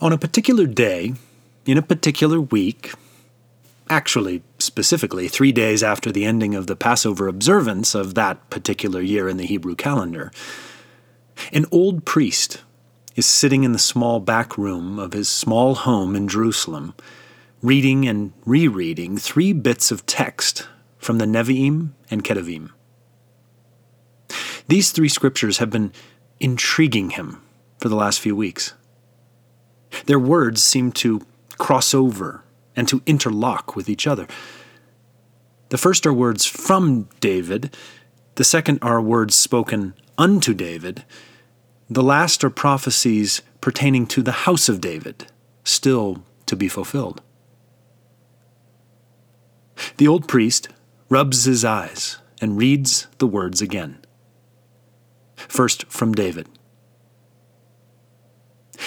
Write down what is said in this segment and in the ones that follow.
On a particular day, in a particular week, actually, specifically, three days after the ending of the Passover observance of that particular year in the Hebrew calendar, an old priest is sitting in the small back room of his small home in Jerusalem, reading and rereading three bits of text from the Nevi'im and Ketuvim. These three scriptures have been intriguing him for the last few weeks. Their words seem to cross over and to interlock with each other. The first are words from David, the second are words spoken unto David, the last are prophecies pertaining to the house of David, still to be fulfilled. The old priest rubs his eyes and reads the words again. First from David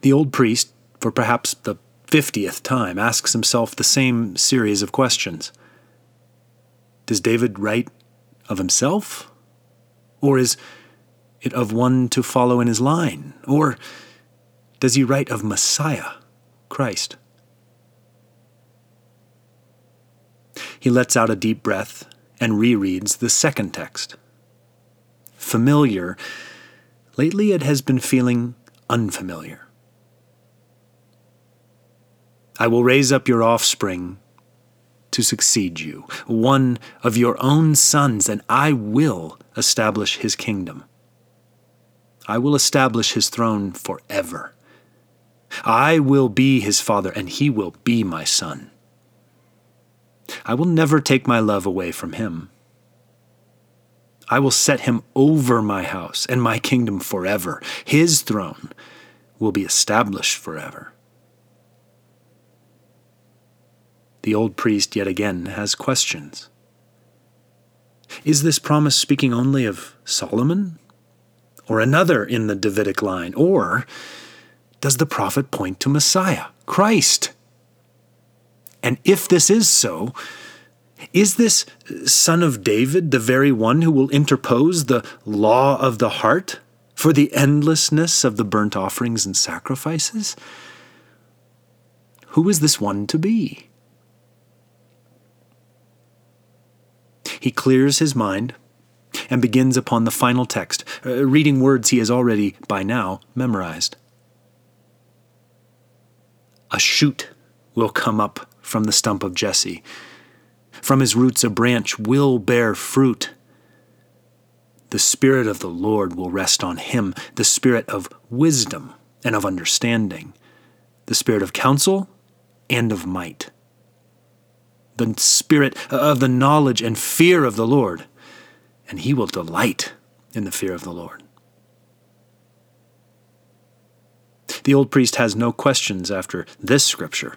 The old priest, for perhaps the fiftieth time, asks himself the same series of questions. Does David write of himself? Or is it of one to follow in his line? Or does he write of Messiah, Christ? He lets out a deep breath and rereads the second text. Familiar, lately it has been feeling unfamiliar. I will raise up your offspring to succeed you, one of your own sons, and I will establish his kingdom. I will establish his throne forever. I will be his father, and he will be my son. I will never take my love away from him. I will set him over my house and my kingdom forever. His throne will be established forever. The old priest yet again has questions. Is this promise speaking only of Solomon or another in the Davidic line? Or does the prophet point to Messiah, Christ? And if this is so, is this son of David the very one who will interpose the law of the heart for the endlessness of the burnt offerings and sacrifices? Who is this one to be? He clears his mind and begins upon the final text, uh, reading words he has already, by now, memorized. A shoot will come up from the stump of Jesse. From his roots, a branch will bear fruit. The Spirit of the Lord will rest on him, the Spirit of wisdom and of understanding, the Spirit of counsel and of might, the Spirit uh, of the knowledge and fear of the Lord and he will delight in the fear of the Lord. The old priest has no questions after this scripture.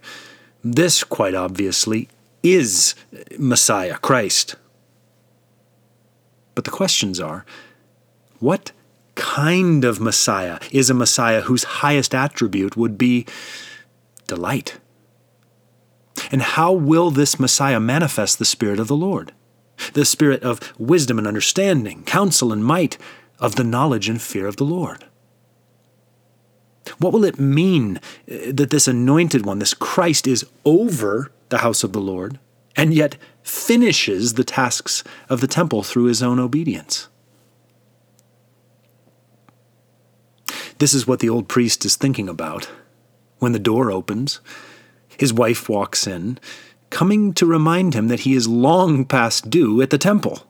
This, quite obviously, is Messiah, Christ. But the questions are what kind of Messiah is a Messiah whose highest attribute would be delight? And how will this Messiah manifest the Spirit of the Lord? the spirit of wisdom and understanding, counsel and might, of the knowledge and fear of the Lord. What will it mean uh, that this anointed one, this Christ, is over the house of the Lord and yet finishes the tasks of the temple through his own obedience? This is what the old priest is thinking about when the door opens. His wife walks in coming to remind him that he is long past due at the temple.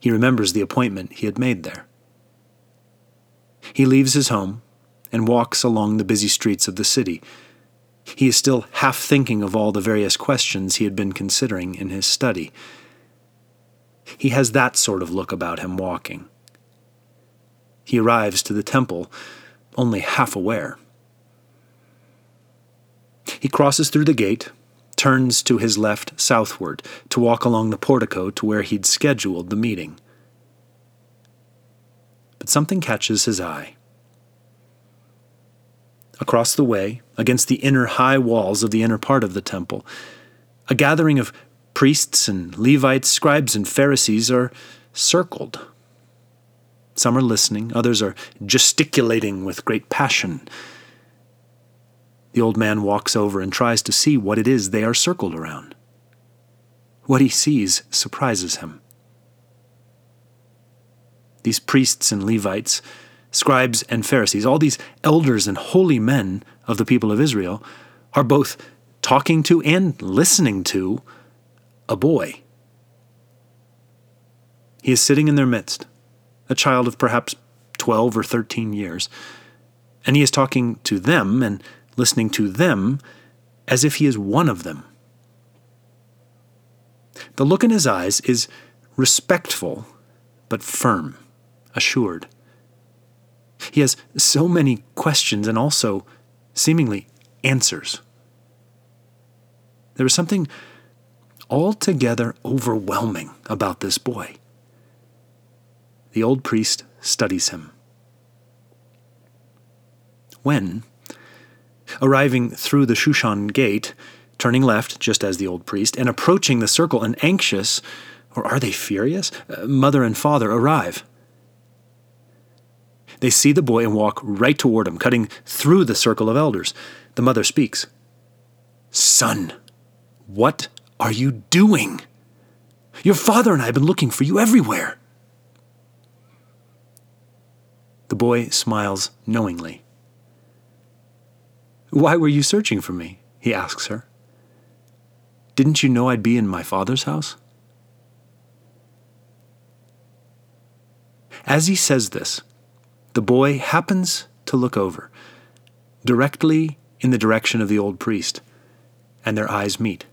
He remembers the appointment he had made there. He leaves his home and walks along the busy streets of the city. He is still half thinking of all the various questions he had been considering in his study. He has that sort of look about him walking. He arrives to the temple only half aware. He crosses through the gate, turns to his left southward to walk along the portico to where he'd scheduled the meeting. But something catches his eye. Across the way, against the inner high walls of the inner part of the temple, a gathering of priests and Levites, scribes and Pharisees are circled. Some are listening, others are gesticulating with great passion. The old man walks over and tries to see what it is they are circled around. What he sees surprises him. These priests and Levites, scribes and Pharisees, all these elders and holy men of the people of Israel, are both talking to and listening to a boy. He is sitting in their midst, a child of perhaps 12 or 13 years, and he is talking to them and listening to them as if he is one of them. The look in his eyes is respectful but firm, assured. He has so many questions and also seemingly answers. There is something altogether overwhelming about this boy. The old priest studies him. When, arriving through the Shushan gate, turning left, just as the old priest, and approaching the circle, and anxious, or are they furious? Uh, mother and father arrive. They see the boy and walk right toward him, cutting through the circle of elders. The mother speaks Son, what are you doing? Your father and I have been looking for you everywhere. The boy smiles knowingly. Why were you searching for me? he asks her. Didn't you know I'd be in my father's house? As he says this, the boy happens to look over, directly in the direction of the old priest, and their eyes meet.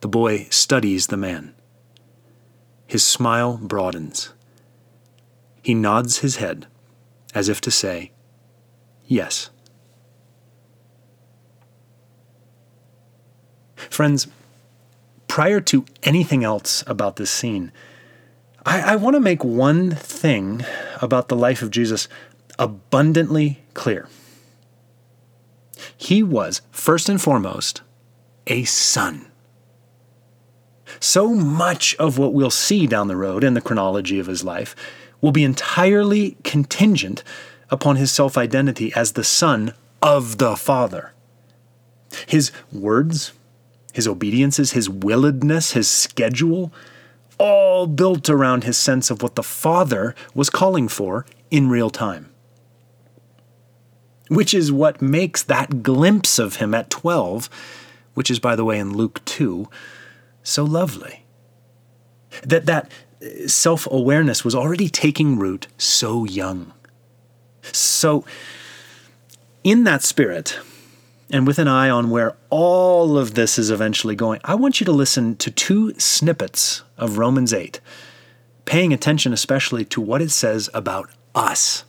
The boy studies the man. His smile broadens. He nods his head, as if to say, Yes. Friends, prior to anything else about this scene, I, I want to make one thing about the life of Jesus abundantly clear. He was, first and foremost, a son. So much of what we'll see down the road in the chronology of his life will be entirely contingent upon his self identity as the Son of the Father. His words, his obediences, his willedness, his schedule, all built around his sense of what the Father was calling for in real time. Which is what makes that glimpse of him at 12, which is, by the way, in Luke 2, so lovely. That that uh, self awareness was already taking root so young. So, in that spirit, and with an eye on where all of this is eventually going, I want you to listen to two snippets of Romans 8, paying attention especially to what it says about us.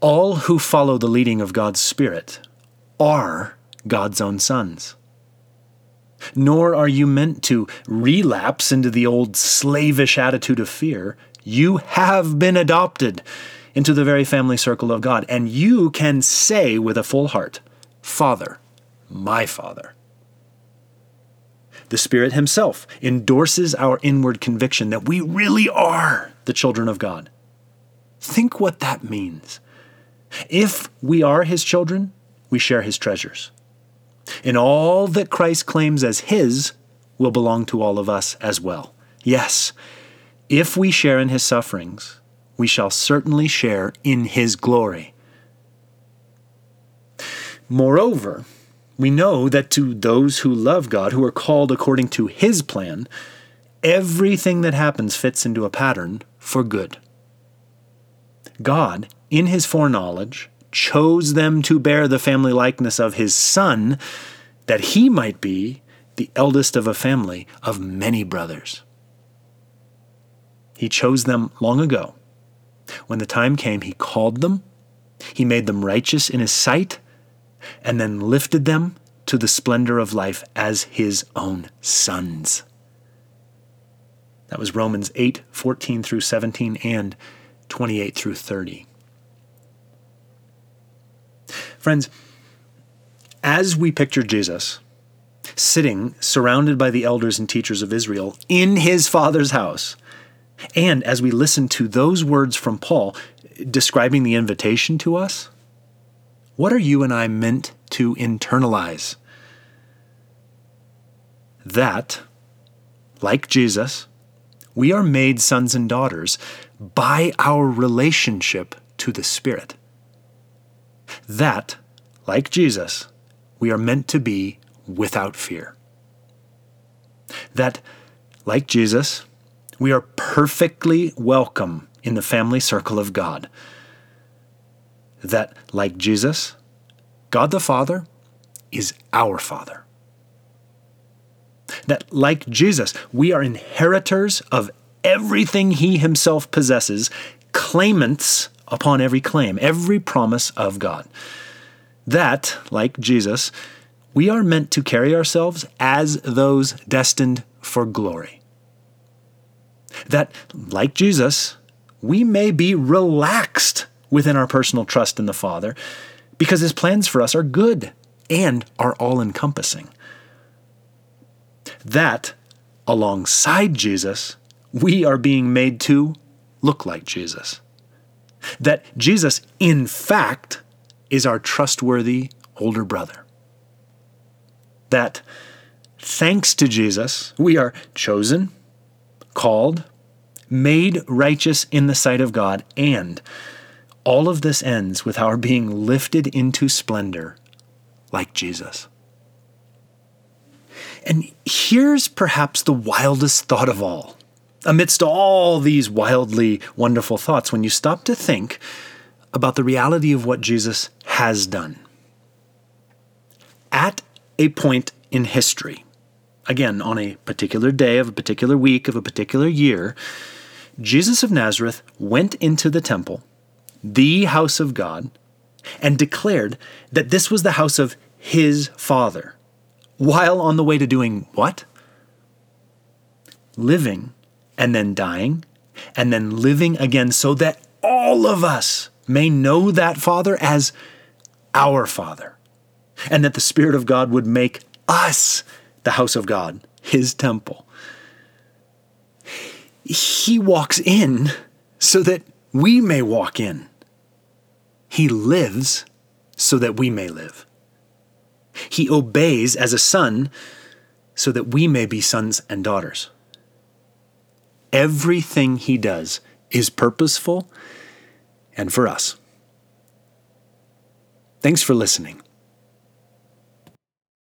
All who follow the leading of God's Spirit are God's own sons nor are you meant to relapse into the old slavish attitude of fear. You have been adopted into the very family circle of God, and you can say with a full heart, Father, my Father. The Spirit Himself endorses our inward conviction that we really are the children of God. Think what that means. If we are His children, we share His treasures. And all that Christ claims as his will belong to all of us as well. Yes, if we share in his sufferings, we shall certainly share in his glory. Moreover, we know that to those who love God, who are called according to his plan, everything that happens fits into a pattern for good. God, in his foreknowledge, chose them to bear the family likeness of his son, that he might be the eldest of a family of many brothers. He chose them long ago. When the time came, he called them, He made them righteous in his sight and then lifted them to the splendor of life as his own sons. That was Romans 8, 14 through 17, and 28 through 30. Friends, as we picture Jesus sitting surrounded by the elders and teachers of Israel in his father's house, and as we listen to those words from Paul describing the invitation to us, what are you and I meant to internalize? That, like Jesus, we are made sons and daughters by our relationship to the Spirit. That, like Jesus, we are meant to be without fear. That, like Jesus, we are perfectly welcome in the family circle of God. That, like Jesus, God the Father is our Father that, like Jesus, we are inheritors of everything he himself possesses, claimants upon every claim, every promise of God. That, like Jesus, we are meant to carry ourselves as those destined for glory. That, like Jesus, we may be relaxed within our personal trust in the Father because his plans for us are good and are all encompassing that alongside Jesus, we are being made to look like Jesus. That Jesus, in fact, is our trustworthy older brother. That thanks to Jesus, we are chosen, called, made righteous in the sight of God, and all of this ends with our being lifted into splendor like Jesus. And here's perhaps the wildest thought of all. Amidst all these wildly wonderful thoughts, when you stop to think about the reality of what Jesus has done. At a point in history, again, on a particular day of a particular week of a particular year, Jesus of Nazareth went into the temple, the house of God, and declared that this was the house of his Father while on the way to doing what? Living and then dying and then living again so that all of us may know that Father as our Father and that the Spirit of God would make us the house of God, His temple. He walks in so that we may walk in. He lives so that we may live. He obeys as a son so that we may be sons and daughters. Everything he does is purposeful and for us. Thanks for listening.